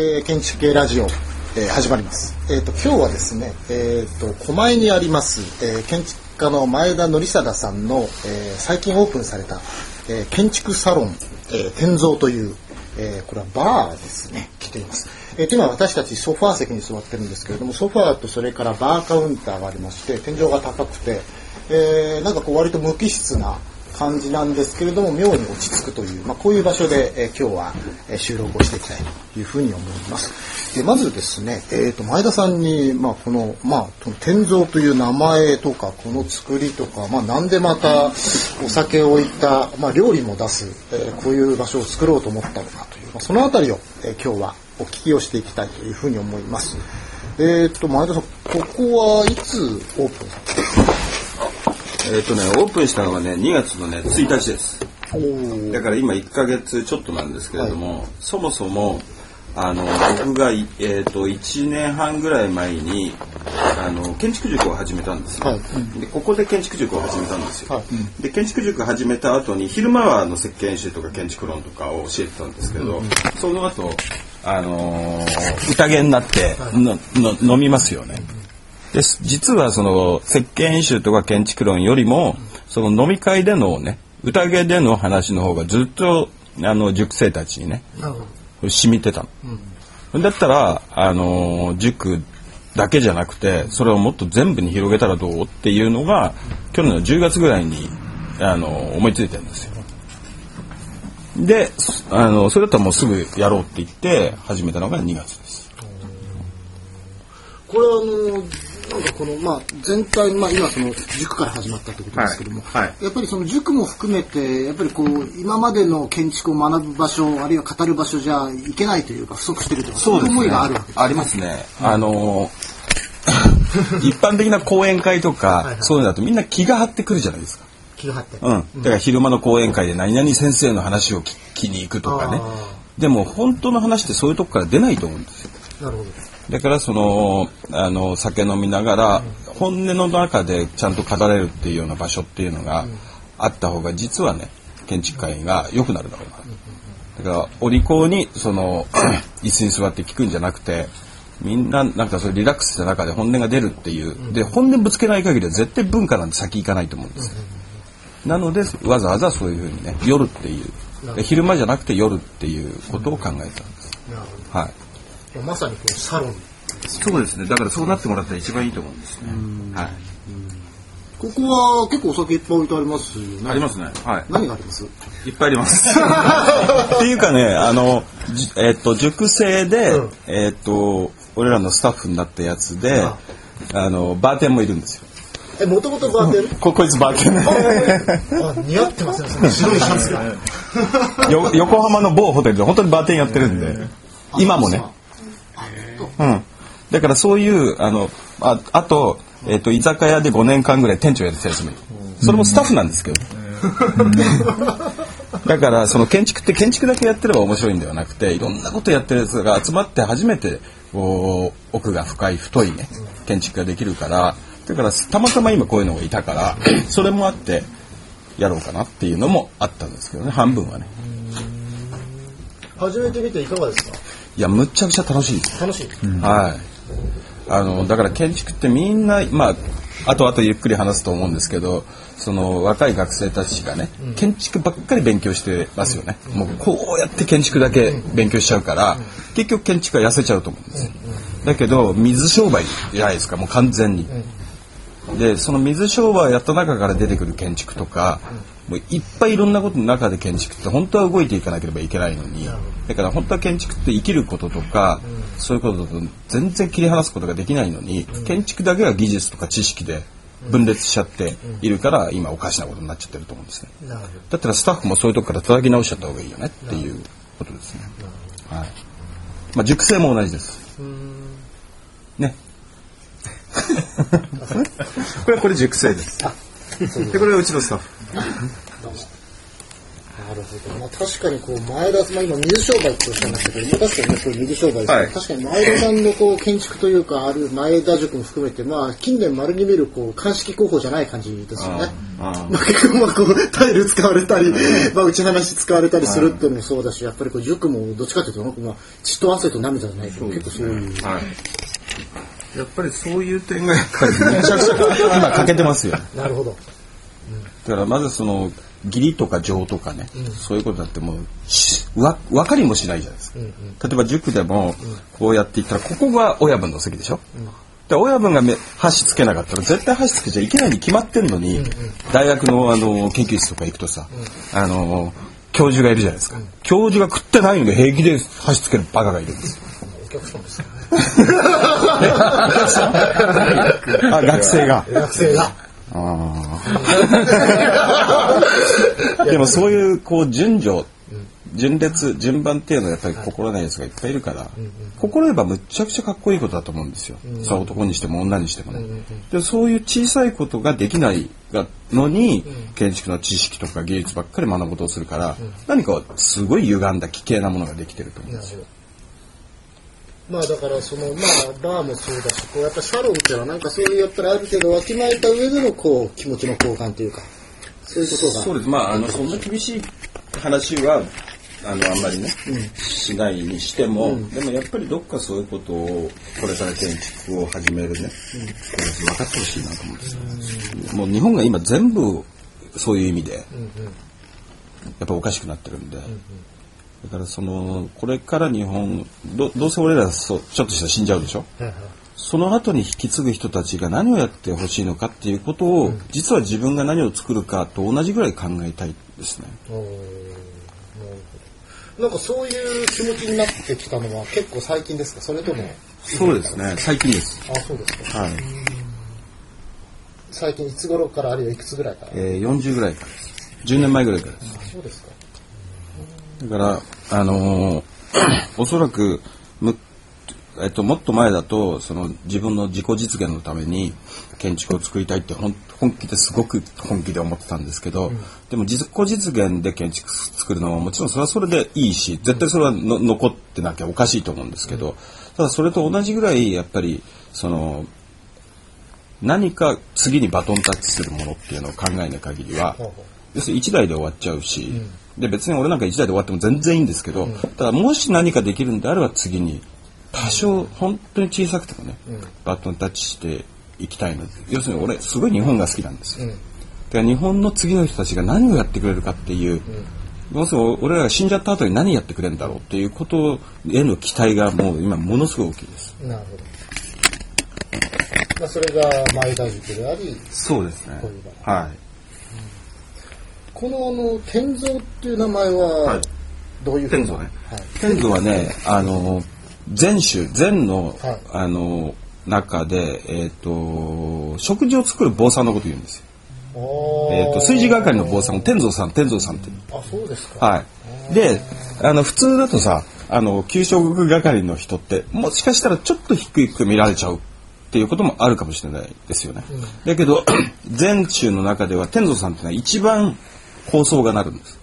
えー、建築系ラジオ、えー、始まります。えっ、と今日はですね、えっ、と狛江にあります、えー、建築家の前田則貞さんの、えー、最近オープンされた、えー、建築サロン、えー、天蔵という、えー、これはバーですね来ています。えー、今私たちソファー席に座ってるんですけれどもソファーとそれからバーカウンターがありまして天井が高くて、えー、なんかこう割と無機質な感じなんですけれども妙に落ち着くという、まあ、こういう場所で、えー、今日は、え、収録をしていきたいというふうに思います。でまずですね、えー、と前田さんに、まあ、この、まあ、この天蔵という名前とかこの作りとか、まあ、なんでまたお酒を置いた、まあ、料理も出す、えー、こういう場所を作ろうと思ったのかという、まあ、そのあたりを、えー、今日はお聞きをしていきたいというふうに思います。えっ、と前田さんここはいつオープンされたんですか？えっ、とね、オープンしたのがね、2月のね、1日です。だから今1ヶ月ちょっとなんですけれども、はい、そもそも、あの、僕が、えっ、ー、と、1年半ぐらい前に、あの、建築塾を始めたんですよ。はい、で、ここで建築塾を始めたんですよ。はい、で、建築塾始めた後に、昼間はあの設計演習とか建築論とかを教えてたんですけど、うん、その後、あのー、宴になっての、の、飲みますよね。です。実はその設計演習とか建築論よりもその飲み会でのね宴での話の方がずっとあの塾生たちにね染みてたの、うん、だったらあの塾だけじゃなくてそれをもっと全部に広げたらどうっていうのが去年の10月ぐらいにあの思いついてるんですよ。であのそれだったらもうすぐやろうって言って始めたのが2月です。これあのなんかこのまあ全体まあ今その塾から始まったってことですけども、はいはい、やっぱりその塾も含めてやっぱりこう今までの建築を学ぶ場所あるいは語る場所じゃいけないというか不足してるというかそういう思いがあるわけです、ね、ありますね。うん、あの一般的な講演会とかはい、はい、そういうのだとみんな気が張ってくるじゃないですか。気が張って。うん。だから昼間の講演会で何々先生の話を聞きに行くとかね。でも本当の話ってそういうとこから出ないと思うんですよ。なるほど。だからそのあの酒飲みながら本音の中でちゃんと語れるっていうような場所っていうのがあった方が実はね建築界が良くなるだろうな。だからお利口にその 椅子に座って聞くんじゃなくてみんななんかそれリラックスした中で本音が出るっていう。で本音ぶつけない限りは絶対文化なんて先行かないと思うんです。よなのでわざわざそういうふうにね夜っていう。昼間じゃなくて夜っていうことを考えたんです。はいまさにこうサロンそうですね。だからそうなってもらったら一番いいと思うんですね。はい。ここは結構お酒いっぱい置いてありますよね。ありますね。はい。何があります？いっぱいあります。っていうかね、あのえっ、ー、と塾生で、うん、えっ、ー、と俺らのスタッフになったやつで、ああのバーテンもいるんですよ。え、もともとバーテン？ここいつバーテン。あ、似合ってますね。白いシャツが。よ横浜の某ホテルで本当にバーテンやってるんで、今もね。うん。だからそういうあのああと,、えーと、居酒屋で5年間ぐらい店長やってたやつもいる。それもスタッフなんですけど、だからその建築って建築だけやってれば面白いんではなくていろんなことやってるやつが集まって初めてこう奥が深い太いね建築ができるから。だからたまたま今こういうのがいたからそれもあってやろうかなっていうのもあったんですけどね半分はね。始めてみていかがですか？いやむっちゃくちゃ楽しい。です楽しい、うん、はい。あのだから建築ってみんなまあ後々ゆっくり話すと思うんですけどその若い学生たちがね、うん、建築ばっかり勉強してますよね、うん、もうこうやって建築だけ勉強しちゃうから、結局建築は痩せちゃうと思うんですよ、だけど水商売じゃないですか。もう完全に、でその水商売やった中から出てくる建築とか、もういっぱいいろんなことの中で建築って本当は動いていかなければいけないのにだから本当は建築って生きることとか、そういうことと全然切り離すことができないのに、建築だけは技術とか知識で分裂しちゃっているから今おかしなことになっちゃってると思うんですね。だったらスタッフもそういうとこから叩き直しちゃった方がいいよねっていうことですね。はい。まあ熟成も同じです。ね これはこれ熟成ですでこれはうちのスタッフなるほど。まあ確かにこう前田まあ今水商売っておっしゃいましたけど、まあ確かにねこれ水商売ですはい確かに前田さんのこう建築というかある前田塾も含めてまあ近年丸に見るこう鑑識候補じゃない感じですよね。あまあ結構まあこうタイル使われたり、まあ打ち話使われたりするっていうのもそうだし、やっぱりこう塾もどっちかというとまあ血と汗と涙じゃないけど結構そういう。はい。やっぱりそういう点がやっぱりめちゃくちゃ今欠けてますよ。なるほど。だからまずその義理とか情とかね、そういうことだってもうしわ分かりもしないじゃないですか、例えば塾でもこうやっていったらここが親分の席でしょ、で親分がめ箸つけなかったら絶対箸つけちゃいけないに決まってんのに、大学のあの研究室とか行くとさ、あの教授がいるじゃないですか、教授が食ってないので平気で箸つけるバカがいるんですよ。お客さんですね。あ学生が。学生が。でもそういうこう順序順列順番っていうのはやっぱり心ないやつがいっぱいいるから、心得ばむっちゃくちゃかっこいいことだと思うんですよ、さあ男にしても女にしてもね、でそういう小さいことができないがのに、建築の知識とか技術ばっかり学ぼうとするから、何かすごい歪んだ危険なものができてると思うんですよまあだからそのまあバーもそうだしこうやっぱシャロンっていうのはなんかそういうやっぱりある程度わきまえた上でのこう気持ちの交換というか。そういうことがそうですまああのそんな厳しい話はあのあんまりね、しないにしても、でもやっぱりどっかそういうことをこれから建築を始めるね、これ分かってほしいなと思うんですよ、もう日本が今全部そういう意味で、やっぱおかしくなってるんで、だからそのこれから日本どどうせ俺らそうちょっとしたら死んじゃうでしょ、その後に引き継ぐ人たちが何をやってほしいのかっていうことを、実は自分が何を作るかと同じぐらい考えたいですね。なんかそういう気持ちになってきたのは結構最近ですか？それともそうですね、最近です。あそうですか。はい。最近いつ頃からあるいはいくつぐらいから？えー、40ぐらいからです。10年前ぐらいからです。あそうですかだから、あのー おそらく、む、えっと、もっと前だと、その自分の自己実現のために建築を作りたいって本本気ですごく本気で思ってたんですけど、でも自己実現で建築作るのはもちろんそれはそれでいいし、絶対それはの残ってなきゃおかしいと思うんですけど、ただそれと同じぐらいやっぱり、その、何か次にバトンタッチするものっていうのを考えない限りは、要するに1台で終わっちゃうし、で別に俺なんか1台で終わっても全然いいんですけど、ただもし何かできるんであれば次に多少本当に小さくてもね、バトンタッチしていきたいの要するに俺すごい日本が好きなんですよ、だから日本の次の人たちが何をやってくれるかっていう、要するに俺らが死んじゃった後に何やってくれるんだろうっていうことへの期待がもう今ものすごい大きいです。なるほど。まあそれが前田塾でありそうですね。はいこのあの天蔵っていう名前ははい。どういうふうな天蔵ね。はい。天蔵はね、あの、禅宗、禅の、はい。あの、中で、えっ、と、食事を作る坊さんのこと言うんですよ。えっ、と、炊事係の坊さんを天蔵さん、天蔵さんって。あそうですか。はい。で、あの、普通だとさ、あの、給食係の人って、もしかしたらちょっと低く見られちゃうっていうこともあるかもしれないですよね。だけど、禅宗の中では天蔵さんってのは一番構想がなるんです。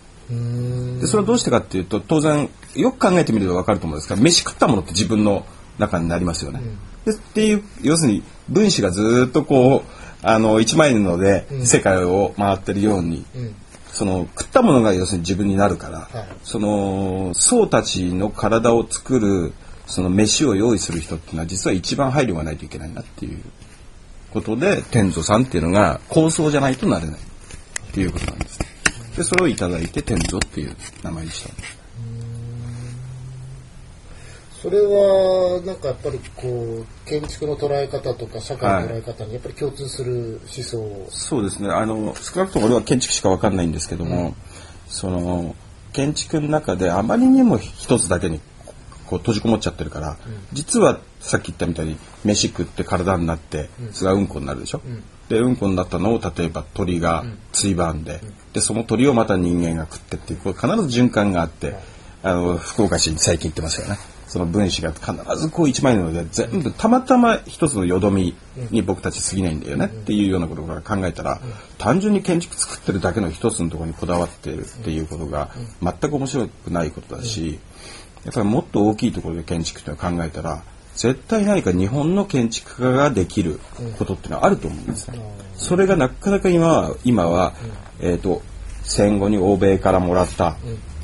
でそれはどうしてかっていうと当然よく考えてみれば分かると思うんですが飯食ったものって自分の中になりますよね。でっていう要するに分子がずーっとこうあの一枚布で世界を回ってるように、うんその食ったものが要するに自分になるから、はいその僧たちの体を作るその飯を用意する人っていうのは実は一番配慮がないといけないなっていうことで天祖さんっていうのが構想じゃないとなれないっていうことなんです。でそれをいただいて天祖っていう名前にした。それはなんかやっぱりこう建築の捉え方とか社会の捉え方にやっぱり共通する思想を、そうですね。あの少なくとも俺は建築しか分かんないんですけども、その建築の中であまりにも一つだけにこう閉じこもっちゃってるから、実はさっき言ったみたいに飯食って体になってそれがうんこになるでしょ、でうんこになったのを例えば鳥がついばんで,、でその鳥をまた人間が食ってっていうこう必ず循環があって、あの福岡市に最近行ってますよね。その分子が必ずこう一枚なので全部たまたま一つのよどみに僕たち過ぎないんだよね。っていうようなことから考えたら単純に建築作ってるだけの一つのところにこだわってるっていうことが全く面白くないことだしやっぱりもっと大きいところで建築っていうのを考えたら絶対何か日本の建築家ができることっていうのはあると思うんですね。それがなかなか今は今は、えっ、と戦後に欧米からもらった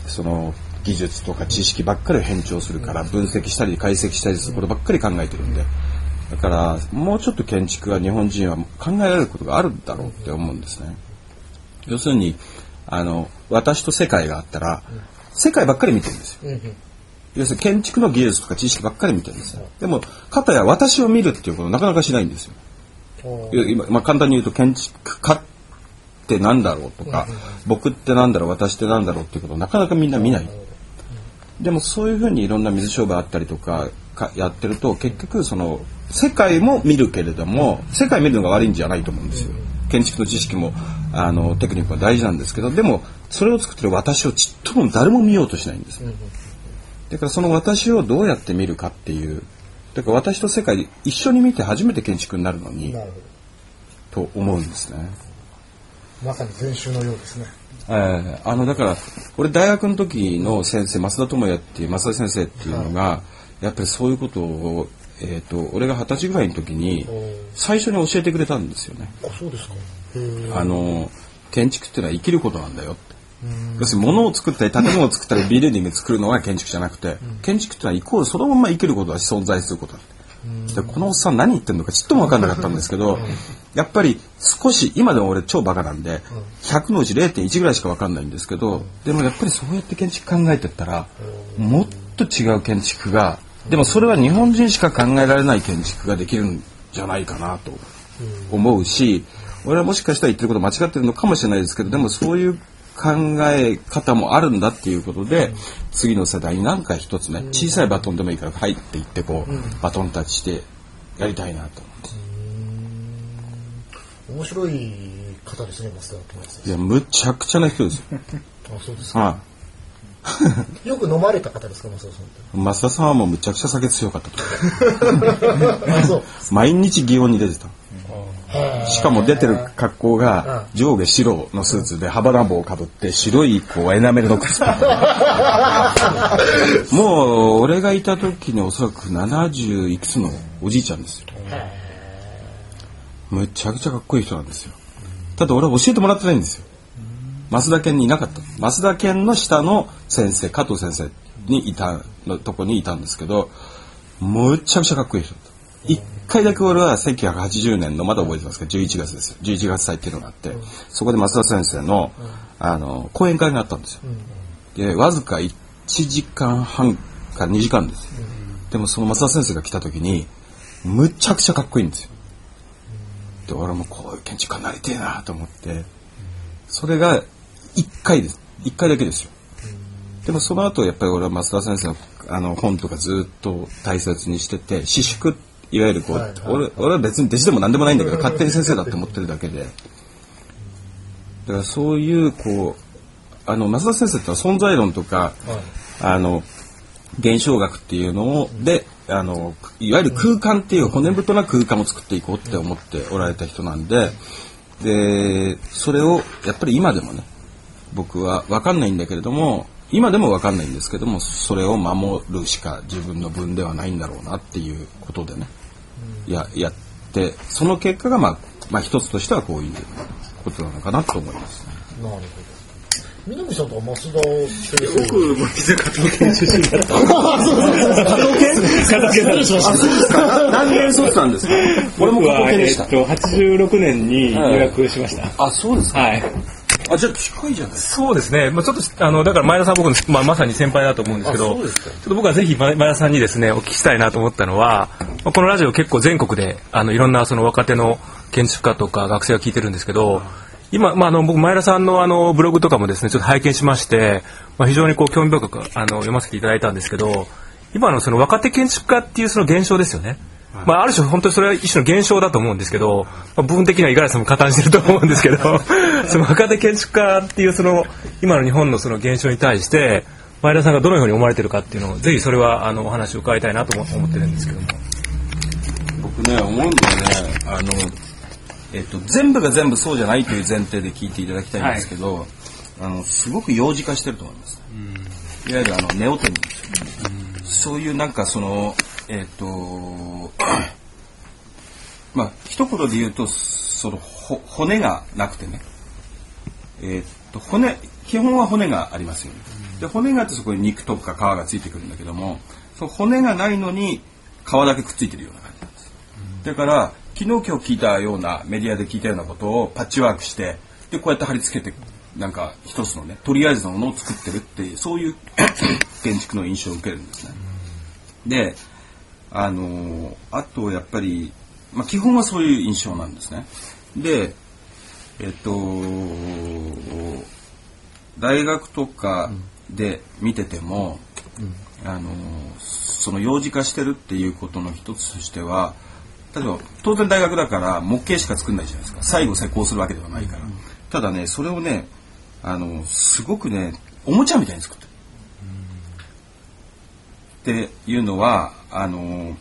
その技術とか知識ばっかり変調するから分析したり解析したりすることばっかり考えてるんで。だからもうちょっと建築は日本人は考えられることがあるんだろうって思うんですね。要するにあの私と世界があったら世界ばっかり見てるんですよ。要するに建築の技術とか知識ばっかり見てるんですよ。でも片や私を見るっていうことをなかなかしないんですよ。今、まあ、簡単に言うと建築家ってなんだろうとか、僕ってなんだろう私ってなんだろうっていうことをなかなかみんな見ない。でもそういうふうにいろんな水商売あったりとかかやってると結局その世界も見るけれども世界見るのが悪いんじゃないと思うんですよ。建築の知識もあのテクニックは大事なんですけどでもそれを作ってる私をちっとも誰も見ようとしないんです。だからその私をどうやって見るかっていうだから私と世界で一緒に見て初めて建築になるのにと思うんですね。まさに禅宗のようですね。えー、あのだから俺大学の時の先生増田智也っていう増田先生っていうのが、はい、やっぱりそういうことを、えーと、俺が二十歳ぐらいの時に最初に教えてくれたんですよね。あそうですかあの建築っていうのは生きることなんだよって。要するに物を作ったり建物を作ったりビルディング作るのが建築じゃなくて、建築っていうのはイコールそのまま生きることだし存在することだでこのおっさん何言ってんのかちっとも分かんなかったんですけどやっぱり少し今でも俺超バカなんで100のうち0.1ぐらいしか分かんないんですけどでもやっぱりそうやって建築考えてったらもっと違う建築がでもそれは日本人しか考えられない建築ができるんじゃないかなと思うし俺はもしかしたら言ってること間違ってるのかもしれないですけどでもそういう考え方もあるんだっていうことで、次の世代に何か一つね小さいバトンでもいいから入っていってこう、バトンタッチしてやりたいなと面白い方ですね増田智いやむちゃくちゃな人ですよ。あそうですか、はあ、よく飲まれた方ですか増田さん増田さんはもうむちゃくちゃ酒強かったと。毎日祇園に出てたしかも出てる格好が上下白のスーツでハバナ帽をかぶって白いこうエナメルの靴。もう俺がいた時におそらく70いくつのおじいちゃんですよ。むちゃくちゃかっこいい人なんですよ。ただ俺は教えてもらってないんですよ。増田健にいなかった。増田健の下の先生加藤先生にいたのとこにいたんですけどむちゃくちゃかっこいい人一回だけ俺は1980年のまだ覚えてますか？11月ですよ。11月祭っていうのがあって、うん、そこで増田先生の,、あの講演会があったんですよ、でわずか1時間半か2時間ですよ、でもその増田先生が来た時にむちゃくちゃかっこいいんですよ。で俺もこういう建築家になりてえなと思ってそれが1回です。1回だけですよ。でもその後やっぱり俺は増田先生のあの本とかずっと大切にしてて私淑っていわゆるこう、はいはい、俺俺は別に弟子でも何でもないんだけど勝手に先生だって思ってるだけで。だからそういうこうあの増田先生ってのは存在論とか、はい、あの現象学っていうのを、であのいわゆる空間っていう骨太な空間を作っていこうって思っておられた人なんででそれをやっぱり今でもね僕は分かんないんだけれども今でも分かんないんですけどもそれを守るしか自分の分ではないんだろうなっていうことでねややってその結果がまあまあ一つとしてはこういうことなのかなと思います、なるほど南さんと増田って僕も実は加藤県出身だった。加藤県加藤県あ、そうですか。何年卒なんですか。俺も加藤県でした。えっと86年に入学しました。あ、そうですか。はい。あ、じゃあ近いじゃないそうですね。まあちょっと、あの、だから前田さん僕の、まあまさに先輩だと思うんですけど、ちょっと僕はぜひ前田さんにですね、お聞きしたいなと思ったのは、まあ、このラジオ結構全国で、あの、いろんなその若手の建築家とか学生が聞いてるんですけど、今、まあ、あの、僕、前田さんのあの、ブログとかもですね、ちょっと拝見しまして、まあ、非常にこう、興味深く、あの、読ませていただいたんですけど、今のその若手建築家っていうその現象ですよね。まあ、ある種本当にそれは一種の現象だと思うんですけど、まあ、部分的には五十嵐さんも加担してると思うんですけど その若手建築家っていうその今の日本のその現象に対して前田さんがどのように思われてるかっていうのをぜひそれはあのお話を伺いたいなと思ってるんですけども。僕ね思うのはねあの、えっと、全部が全部そうじゃないという前提で聞いていただきたいんですけど、はい、あのすごく幼児化してると思います、うん、いわゆるあのネオテンうん、そういうなんかそのえっと まあ一言で言うとその骨がなくてねえっと骨基本は骨がありますよね。で骨があってそこに肉とか皮がついてくるんだけどもその骨がないのに皮だけくっついてるような感じなんです。だから昨日今日聞いたようなメディアで聞いたようなことをパッチワークしてでこうやって貼り付けてなんか一つのねとりあえずのものを作ってるっていうそういう 建築の印象を受けるんですね。であのー、あとやっぱり、まあ、基本はそういう印象なんですね。でえっと大学とかで見てても、うん、あのその幼児化してるっていうことの一つとしては例えば当然大学だから模型しか作んないじゃないですか。最後施工するわけではないから、うん、ただねそれをねあのすごくねおもちゃみたいに作っっていうのはあの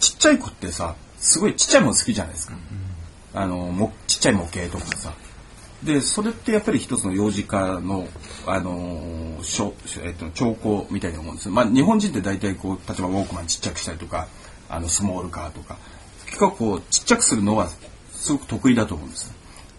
ちっちゃい子ってさすごいちっちゃいもの好きじゃないですか、あのもちっちゃい模型とかさ。でそれってやっぱり一つの幼児化の、あのーえっと、兆候みたいなもんです、まあ、日本人って大体こう例えばウォークマンちっちゃくしたりとかあのスモールカーとか。結構こうちっちゃくするのはすごく得意だと思うんです。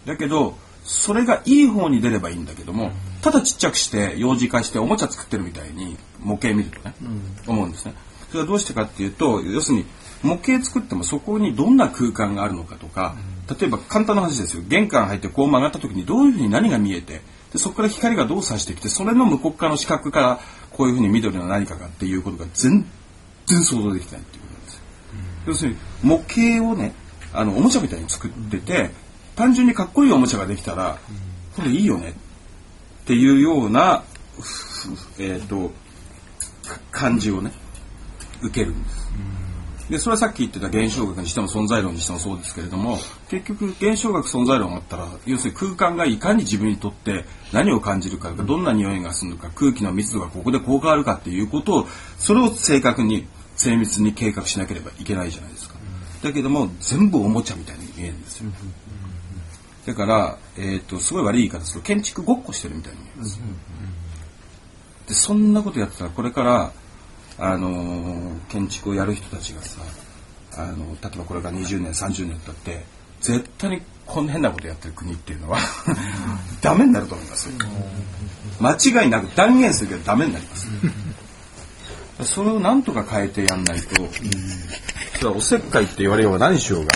だけどそれがいい方に出ればいいんだけどもただちっちゃくして幼児化しておもちゃ作ってるみたいに模型見るとね、うん、思うんですね。それはどうしてかっていうと要するに模型作ってもそこにどんな空間があるのかとか、例えば簡単な話ですよ。玄関入ってこう曲がった時にどういうふうに何が見えてでそこから光がどう差してきてそれの向こう側の視覚からこういうふうに緑の何かがっていうことが全然想像できないっていうことなんです。よ。要するに模型をねあのおもちゃみたいに作ってて単純にかっこいいおもちゃができたらこれいいよねっていうような、えーと感じをね受けるんです。でそれはさっき言ってた現象学にしても存在論にしてもそうですけれども結局現象学存在論があったら要するに空間がいかに自分にとって何を感じるかどんな匂いがするのか空気の密度がここでこう変わるかっていうことをそれを正確に精密に計画しなければいけないじゃないですか。だけども全部おもちゃみたいに見えるんですよ。だから、えーと、すごい悪い言い方する。と建築ごっこしてるみたいに見えます。でそんなことやってたらこれからあの建築をやる人たちがさあの例えばこれが20年30年経って絶対にこんな変なことやってる国っていうのは ダメになると思います。間違いなく断言するけどダメになります。それをなんとか変えてやんないと、それはおせっかいって言われようが何しようが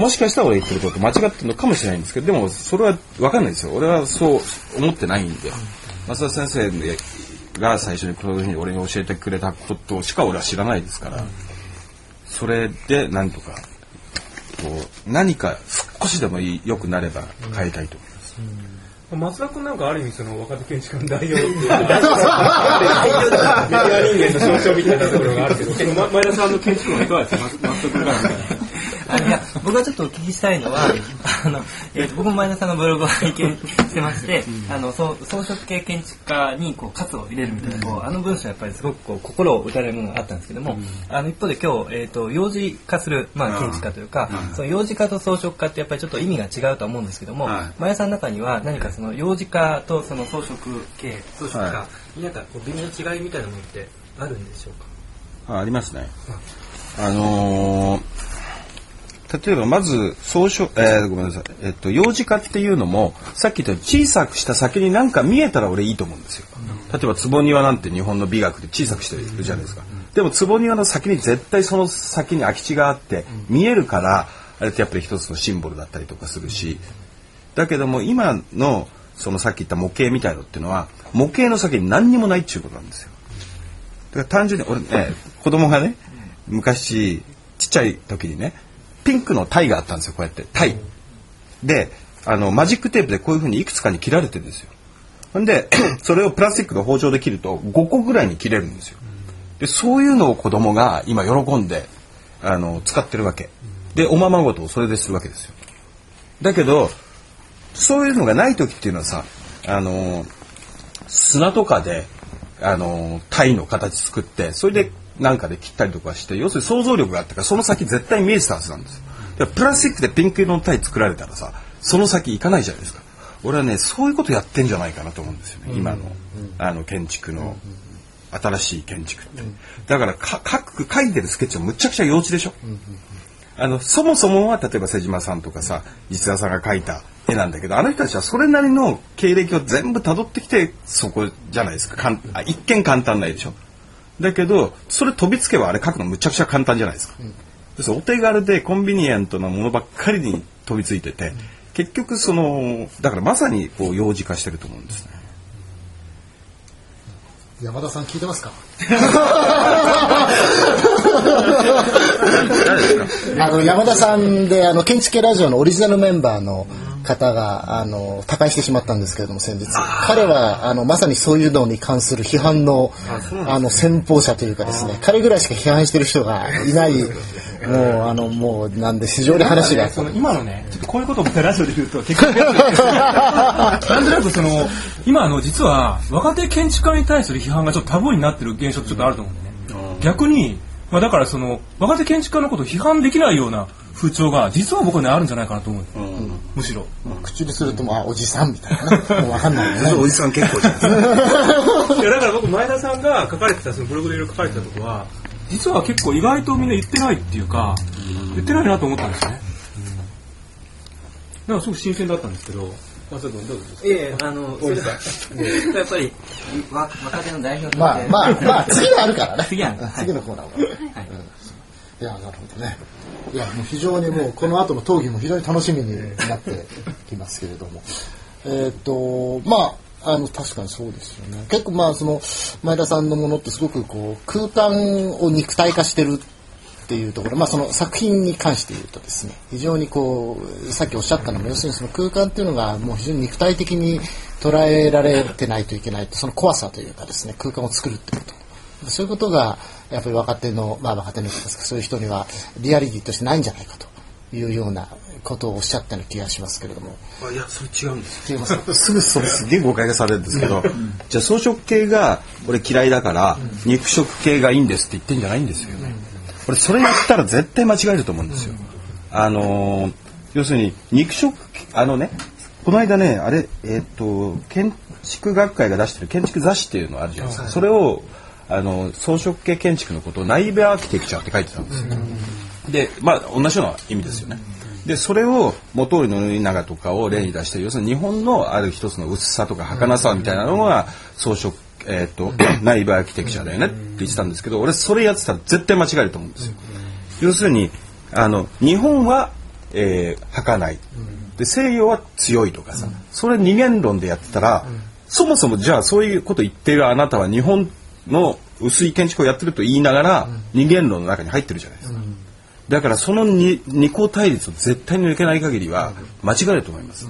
もしかしたら俺言ってること間違ってるのかもしれないんですけどでもそれは分かんないですよ。俺はそう思ってないんで。増田先生が最初にこういうふうに俺に教えてくれたことしか俺は知らないですから、それでなんとかこう何か少しでも良くなれば変えたいと思います。松田君なんかある意味その若手建築家の代表っていう。メディア人間の象徴みたいなところがあるけど、前田さんの建築はいかがですか？松田君か。らあいや僕はちょっとお聞きしたいのはあの、えーと、僕も前田さんのブログを拝見してまして、あの装飾系建築家にこう活を入れるみたいな、こうあの文章はやっぱりすごくこう心を打たれるものがあったんですけども、あの一方で今日、えーと、幼児化する、まあ、建築家というか、その幼児化と装飾家ってやっぱりちょっと意味が違うと思うんですけども、前田さんの中には何かその幼児化とその装飾系装飾家になんかこう微妙な違いみたいなものってあるんでしょうか？あありますね。あのー例えばまず総書、えー、ごめんなさい、えっと、幼児化っていうのもさっき言った小さくした先に何か見えたら俺いいと思うんですよ。例えば坪庭なんて日本の美学で小さくしてるじゃないですか。でも坪庭の先に絶対その先に空き地があって見えるからあれってやっぱり一つのシンボルだったりとかするしだけども今のそのさっき言った模型みたいのっていうのは模型の先に何にもないっていうことなんですよ。だから単純に俺ね子供がね昔ちっちゃい時にねピンクのタイがあったんですよこうやってタイ。であのマジックテープでこういうふうにいくつかに切られてるんですよ。ほんで それをプラスチックの包丁で切ると5個ぐらいに切れるんですよ。でそういうのを子供が今喜んであの使ってるわけ。でおままごとをそれでするわけですよ。だけどそういうのがない時っていうのはさあの砂とかであのタイの形作ってそれでなんかで切ったりとかして要するに想像力があったからその先絶対見えてたはずなんですよ。プラスチックでピンク色のタイ作られたらさその先行かないじゃないですか。俺はねそういうことやってんじゃないかなと思うんですよね、今のあの建築の新しい建築って、だからか書く書いてるスケッチはむちゃくちゃ幼稚でしょ、あのそもそもは例えば瀬島さんとかさ石田さんが描いた絵なんだけどあの人たちはそれなりの経歴を全部たどってきてそこじゃないですか。かんあ一見簡単ないでしょだけどそれ飛びつけばあれ書くのむちゃくちゃ簡単じゃないですか、うん、お手軽でコンビニエントなものばっかりに飛びついてて、うん、結局そのだからまさにこう幼児化してると思うんですね。山田さん聞いてますか？あの山田さんであの建築系ラジオのオリジナルメンバーの方があの他界してしまったんですけれども先日。彼はあのまさにそういうのに関する批判のあの先鋒者というかですね彼ぐらいしか批判してる人がいないもうあのもうなんで非常に話が、ね、今のねちょっとこういうことをラジオで言うと結構 なんとなくその今の実は若手建築家に対する批判がちょっとタブーになってる現象ちょっとあると思うんでね。逆にまあだからその若手建築家のことを批判できないような風潮が実は僕はねあるんじゃないかなと思う、うん、むしろ、まあ、口にするとまあおじさんみたいな。ねもう分かんない。ねおじさん結構じゃん。いやだから僕前田さんが書かれてたそのブログでいろいろ書かれてたことは実は結構意外とみんな言ってないっていうか言ってないなと思ったんですね、だからすごく新鮮だったんですけどまあ、どうぞええあの、それは、やっぱり、若手の代表として。まあ、まあ、まあ、次はあるからね。次は、次のコーナーは。はい。いいや、なるほどね。いや、もう非常にもう、この後の討議も非常に楽しみになってきますけれども。えっと、まあ、あの、確かにそうですよね。結構まあ、その、前田さんのものってすごくこう、空間を肉体化してるっていうところ、まあ、その作品に関して言うとですね非常にこうさっきおっしゃったのも要するにその空間っていうのがもう非常に肉体的に捉えられてないといけないその怖さというかですね空間を作るってことそういうことがやっぱり若手のまあ若手の人ですかそういう人にはリアリティとしてないんじゃないかというようなことをおっしゃったような気がしますけれども。いや、それ違うんです違いますすぐそれすげえ誤解がされるんですけど、うん、じゃあ装飾系が俺嫌いだから、肉食系がいいんですって言ってんじゃないんですよね。俺それやったら絶対間違えると思うんですよ。あのー、要するに肉食あのねこの間ねあれえっ、と建築学会が出してる建築雑誌っていうのあるじゃないですか。それをあの装飾系建築のことを内部アーキテクチャって書いてたんですよ。でまあ同じような意味ですよね。でそれを元織宣長とかを例に出して要するに日本のある一つの薄さとか儚さみたいなのが装飾えっ、ー、と、内部アーキテクチャだよねって言ってたんですけど、俺それやってたら絶対間違えると思うんですよ。要するに、あの、日本は、えー、儚い。で、西洋は強いとかさ、それ二元論でやってたら、そもそもじゃあそういうこと言っているあなたは日本の薄い建築をやってると言いながら、二元論の中に入ってるじゃないですか。だからその二二項対立を絶対に抜けない限りは間違えると思います。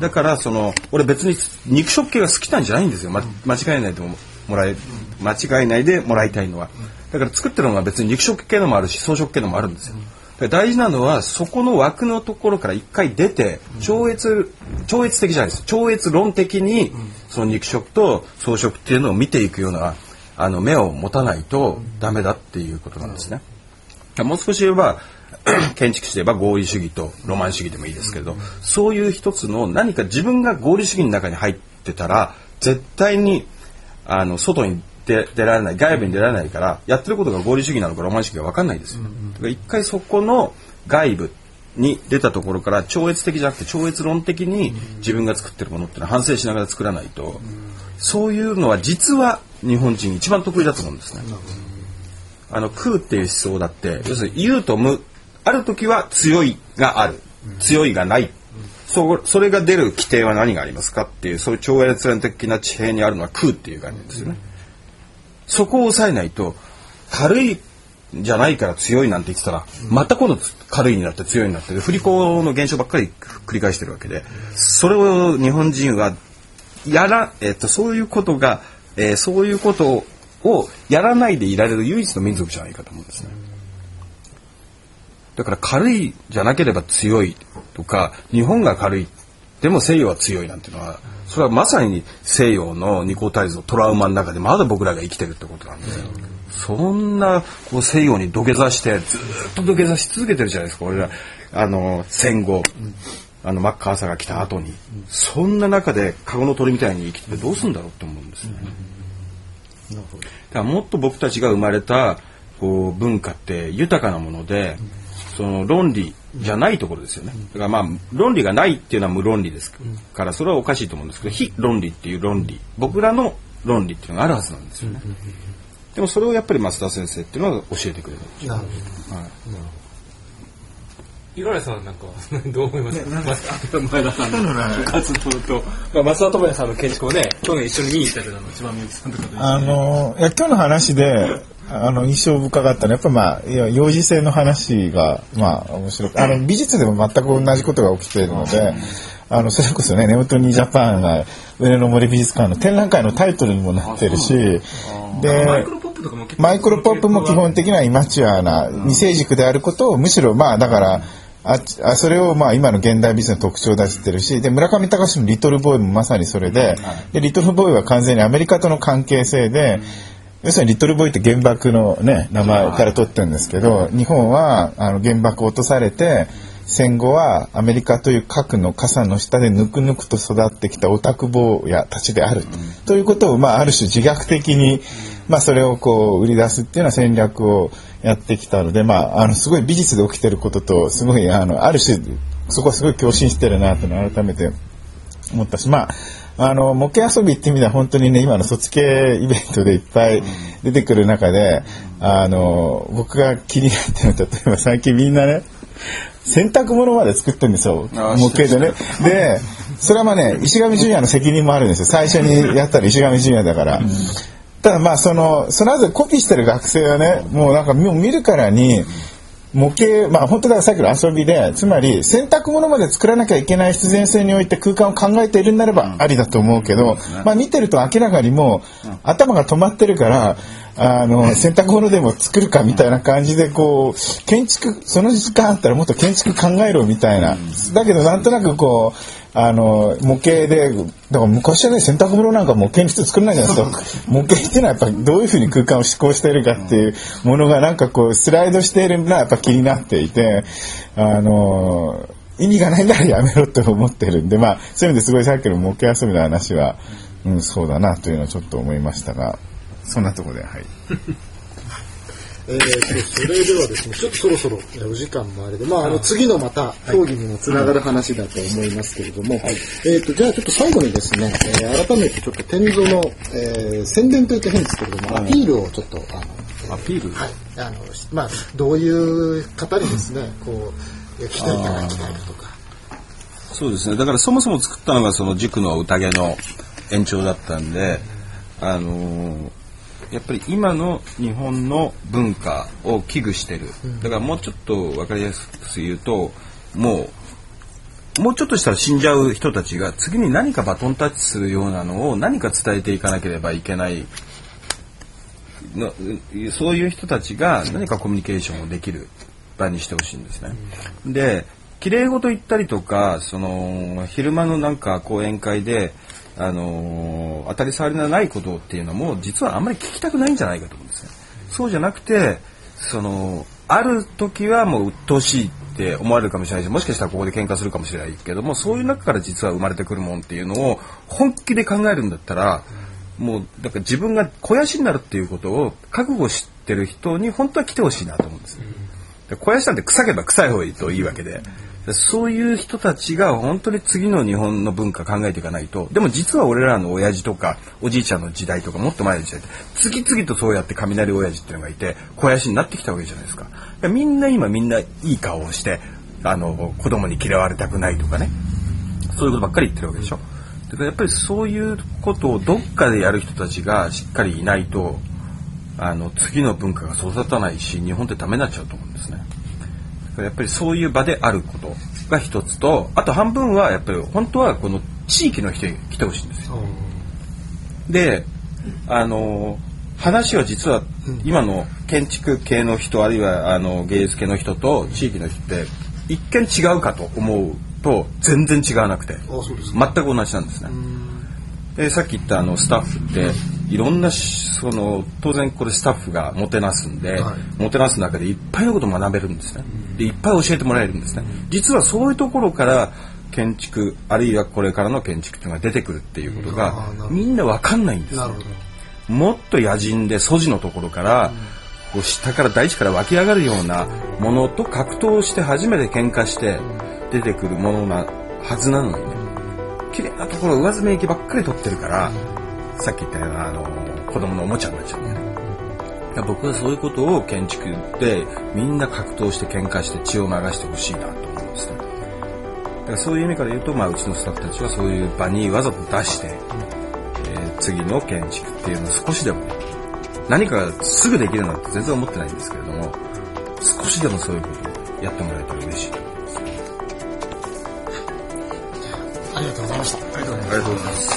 だからその俺別に肉食系が好きなんじゃないんですよ、ま、間違えないでももらえ間違えないでもらいたいのは。だから作ってるのは別に肉食系のもあるし草食系のもあるんですよ。大事なのはそこの枠のところから一回出て超越超越的じゃないです。超越論的にその肉食と草食っていうのを見ていくようなあの目を持たないとダメだっていうことなんですね。もう少し言えば 建築士で言えば合理主義とロマン主義でもいいですけれど、そういう一つの何か自分が合理主義の中に入ってたら絶対にあの外に出出られない外部に出られないからやってることが合理主義なのかロマン主義か分かんないですよ。だから一回そこの外部に出たところから超越的じゃなくて超越論的に自分が作ってるものってのは反省しながら作らないと、そういうのは実は日本人一番得意だと思うんですね。あの空っていう思想だって要するに言うと無ある時は強いがある強いがないそそれが出る規定は何がありますかっていうそういう超越連的な地平にあるのは空っていう概念ですよね。そこを抑えないと軽いじゃないから強いなんて言ってたら、また今度軽いになって強いになって振り子の現象ばっかり繰り返してるわけでそれを日本人はやら、えっと、そういうことが、えー、そういうことをやらないでいられる唯一の民族じゃないかと思うんですね。だから軽いじゃなければ強いとか日本が軽いでも西洋は強いなんていうのはそれはまさに西洋の二項対立のトラウマの中でまだ僕らが生きてるってことなんですよ。そんなこう西洋に土下座してずっと土下座し続けてるじゃないですか俺らあの戦後。あのマッカーサーが来た後に、そんな中でカゴの鳥みたいに生きててどうするんだろうって思うんですよね。だからもっと僕たちが生まれたこう文化って豊かなもので、その論理じゃないところですよね。だからまあ論理がないっていうのは無論理です。からそれはおかしいと思うんですけど非論理っていう論理。僕らの論理っていうのがあるはずなんですよね。でもそれをやっぱり増田先生っていうのは教えてくれるんですよ。なるほど。はい五十嵐さんなんか どう思います？か、前田さんの活動と、まあ、松田智也さんの建築をね去年一緒に見に行ったけど千葉みゆきさんとかと一緒にあのいや今日の話であの印象深かったのはやっぱまあいや幼児性の話がまあ面白くあの美術でも全く同じことが起きているので。あのそれこそねネオトニージャパンが上野の森美術館の展覧会のタイトルにもなってるしでマイクロポップとかも結構マイクロポップも基本的にはイマチュアな未成熟であることをむしろまあだからああそれをまあ今の現代美術の特徴だってるしで村上隆の「リトルボーイ」もまさにそれででリトルボーイは完全にアメリカとの関係性で。要するにリトルボーイって原爆のね名前から取ってるんですけど日本はあの原爆を落とされて戦後はアメリカという核の傘の下でぬくぬくと育ってきたオタク坊やたちであると,、いうことを、まあ、ある種自虐的に、まあ、それをこう売り出すっていうような戦略をやってきたので、まあ、あのすごい美術で起きてることとすごいあのある種そこはすごい共振してるなというのを改めて思ったしまああの模型遊びって意味では本当にね今の卒系イベントでいっぱい出てくる中で、あの僕が気になってるのは例えば最近みんなね洗濯物まで作ってるんですよ。模型でね。でそれはまあね石上純也の責任もあるんですよ。最初にやったら石上純也だから。ただまあそのその後コピーしてる学生はねもうなんかもう見るからに模型まあ本当だからさっきの遊びでつまり洗濯物まで作らなきゃいけない必然性において空間を考えているんならばありだと思うけど、まあ見てると明らかにもう頭が止まってるからあの 洗濯物でも作るかみたいな感じでこう建築その時間あったらもっと建築考えろみたいな。だけどなんとなくこうあの模型でだから昔はね洗濯物なんか模型にして作れないじゃないですか。模型っていうのはやっぱりどういうふうに空間を思考しているかっていうものがなんかこうスライドしているのはやっぱ気になっていてあの意味がないならやめろと思ってるんでまあそういう意味ですごいさっきの模型遊びの話は、うん、そうだなというのはちょっと思いましたがそんなところではい。えーと、それではですね、ちょっとそろそろえーお時間もあれで、まあ、あの、次のまた、競技にもつながる話だと思いますけれども、えっと、じゃあちょっと最後にですね、えー改めてちょっと天蔵の、えー宣伝というと変ですけれども、アピールをちょっと、あの、アピール？はい、あの、まあ、どういう方にですね、こう、来ていただきたいかとか、そうですね。だからそもそも作ったのがその塾の宴の延長だったんで、あのーやっぱり今の日本の文化を危惧してる。だからもうちょっと分かりやすく言うともうもうちょっとしたら死んじゃう人たちが次に何かバトンタッチするようなのを何か伝えていかなければいけないの。そういう人たちが何かコミュニケーションをできる場にしてほしいんですね。で綺麗事言ったりとかその昼間のなんか講演会であの当たり障りのないことっていうのも実はあんまり聞きたくないんじゃないかと思うんですね。そうじゃなくてそのある時はもう鬱陶しいって思われるかもしれないしもしかしたらここで喧嘩するかもしれないけどもそういう中から実は生まれてくるもんっていうのを本気で考えるんだったらもうだから自分が肥やしになるっていうことを覚悟してる人に本当は来てほしいなと思うんです。肥やしなんて臭けば臭い方がいいといいわけで。そういう人たちが本当に次の日本の文化考えていかないと。でも実は俺らの親父とかおじいちゃんの時代とかもっと前の時代って次々とそうやって雷親父っていうのがいて肥やしになってきたわけじゃないですか。みんな今みんないい顔をしてあの子供に嫌われたくないとかね。そういうことばっかり言ってるわけでしょ。だからやっぱりそういうことをどっかでやる人たちがしっかりいないとあの次の文化が育たないし日本ってダメになっちゃうと思うんですね。やっぱりそういう場であることが一つとあと半分はやっぱり本当はこの地域の人に来てほしいんですよ。であの話は実は今の建築系の人あるいはあの芸術系の人と地域の人って一見違うかと思うと全然違わなくて全く同じなんですね。でさっき言ったあのスタッフっていろんなしその当然これスタッフがもてなすんで、はい。もてなす中でいっぱいのことを学べるんですね。でいっぱい教えてもらえるんですね。実はそういうところから建築あるいはこれからの建築っていうのが出てくるっていうことがみんなわかんないんですもっと野人で素地のところから、こう下から大地から湧き上がるようなものと格闘して初めて喧嘩して出てくるものなはずなのにね綺麗なところ上澄み液ばっかり取ってるから、さっき言ったようなあの子供のおもちゃになっちゃうんだよね。だから僕はそういうことを建築でみんな格闘して喧嘩して血を流してほしいなと思うんですね。だからそういう意味から言うと、まあ、うちのスタッフたちはそういう場にわざと出して、えー次の建築っていうのを少しでも何かすぐできるなんて全然思ってないんですけれども少しでもそういうことをやってもらえたら嬉しいりがとうございましたありがとうございます。